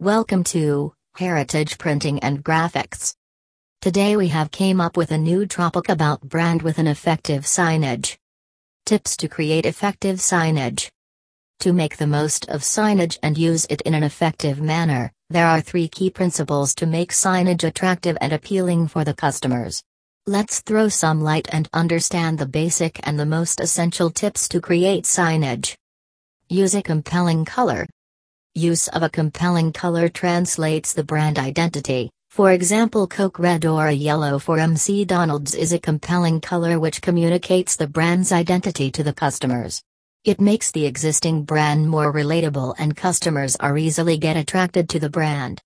Welcome to Heritage Printing and Graphics. Today we have came up with a new topic about brand with an effective signage. Tips to create effective signage. To make the most of signage and use it in an effective manner, there are three key principles to make signage attractive and appealing for the customers. Let's throw some light and understand the basic and the most essential tips to create signage. Use a compelling color. Use of a compelling color translates the brand identity. For example, Coke Red or a yellow for McDonald's is a compelling color which communicates the brand's identity to the customers. It makes the existing brand more relatable and customers are easily get attracted to the brand.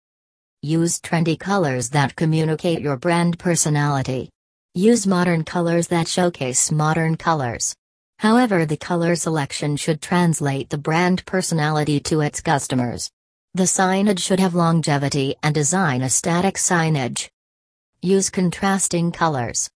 Use trendy colors that communicate your brand personality. Use modern colors that showcase modern colors. However, the color selection should translate the brand personality to its customers. The signage should have longevity and design a static signage. Use contrasting colors.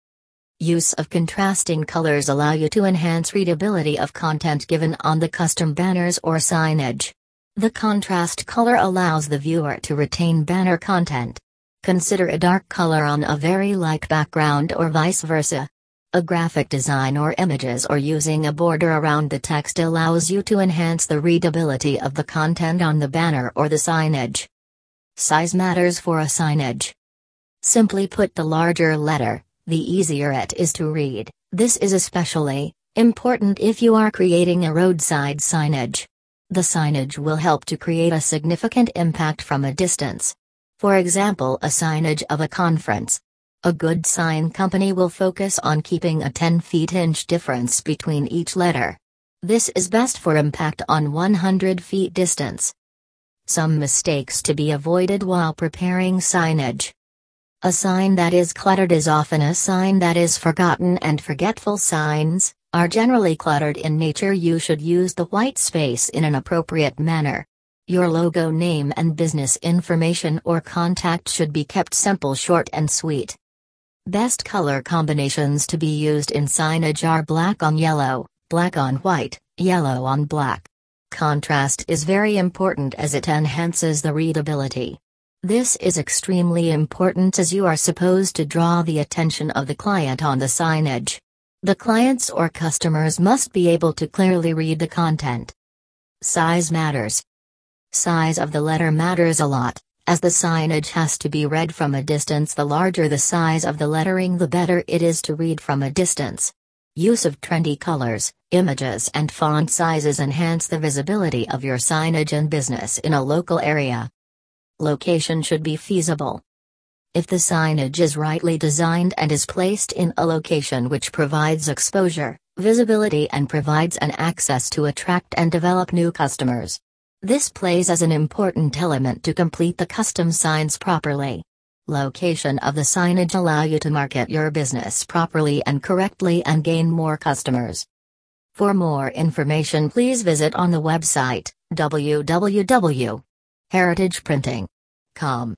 Use of contrasting colors allow you to enhance readability of content given on the custom banners or signage. The contrast color allows the viewer to retain banner content. Consider a dark color on a very light background or vice versa. A graphic design or images or using a border around the text allows you to enhance the readability of the content on the banner or the signage. Size matters for a signage. Simply put, the larger letter, the easier it is to read. This is especially important if you are creating a roadside signage. The signage will help to create a significant impact from a distance. For example, a signage of a conference, a good sign company will focus on keeping a 10 feet inch difference between each letter. This is best for impact on 100 feet distance. Some mistakes to be avoided while preparing signage. A sign that is cluttered is often a sign that is forgotten, and forgetful signs are generally cluttered in nature. You should use the white space in an appropriate manner. Your logo name and business information or contact should be kept simple, short, and sweet. Best color combinations to be used in signage are black on yellow, black on white, yellow on black. Contrast is very important as it enhances the readability. This is extremely important as you are supposed to draw the attention of the client on the signage. The clients or customers must be able to clearly read the content. Size matters. Size of the letter matters a lot. As the signage has to be read from a distance, the larger the size of the lettering, the better it is to read from a distance. Use of trendy colors, images, and font sizes enhance the visibility of your signage and business in a local area. Location should be feasible. If the signage is rightly designed and is placed in a location which provides exposure, visibility, and provides an access to attract and develop new customers, this plays as an important element to complete the custom signs properly. Location of the signage allow you to market your business properly and correctly and gain more customers. For more information please visit on the website www.heritageprinting.com.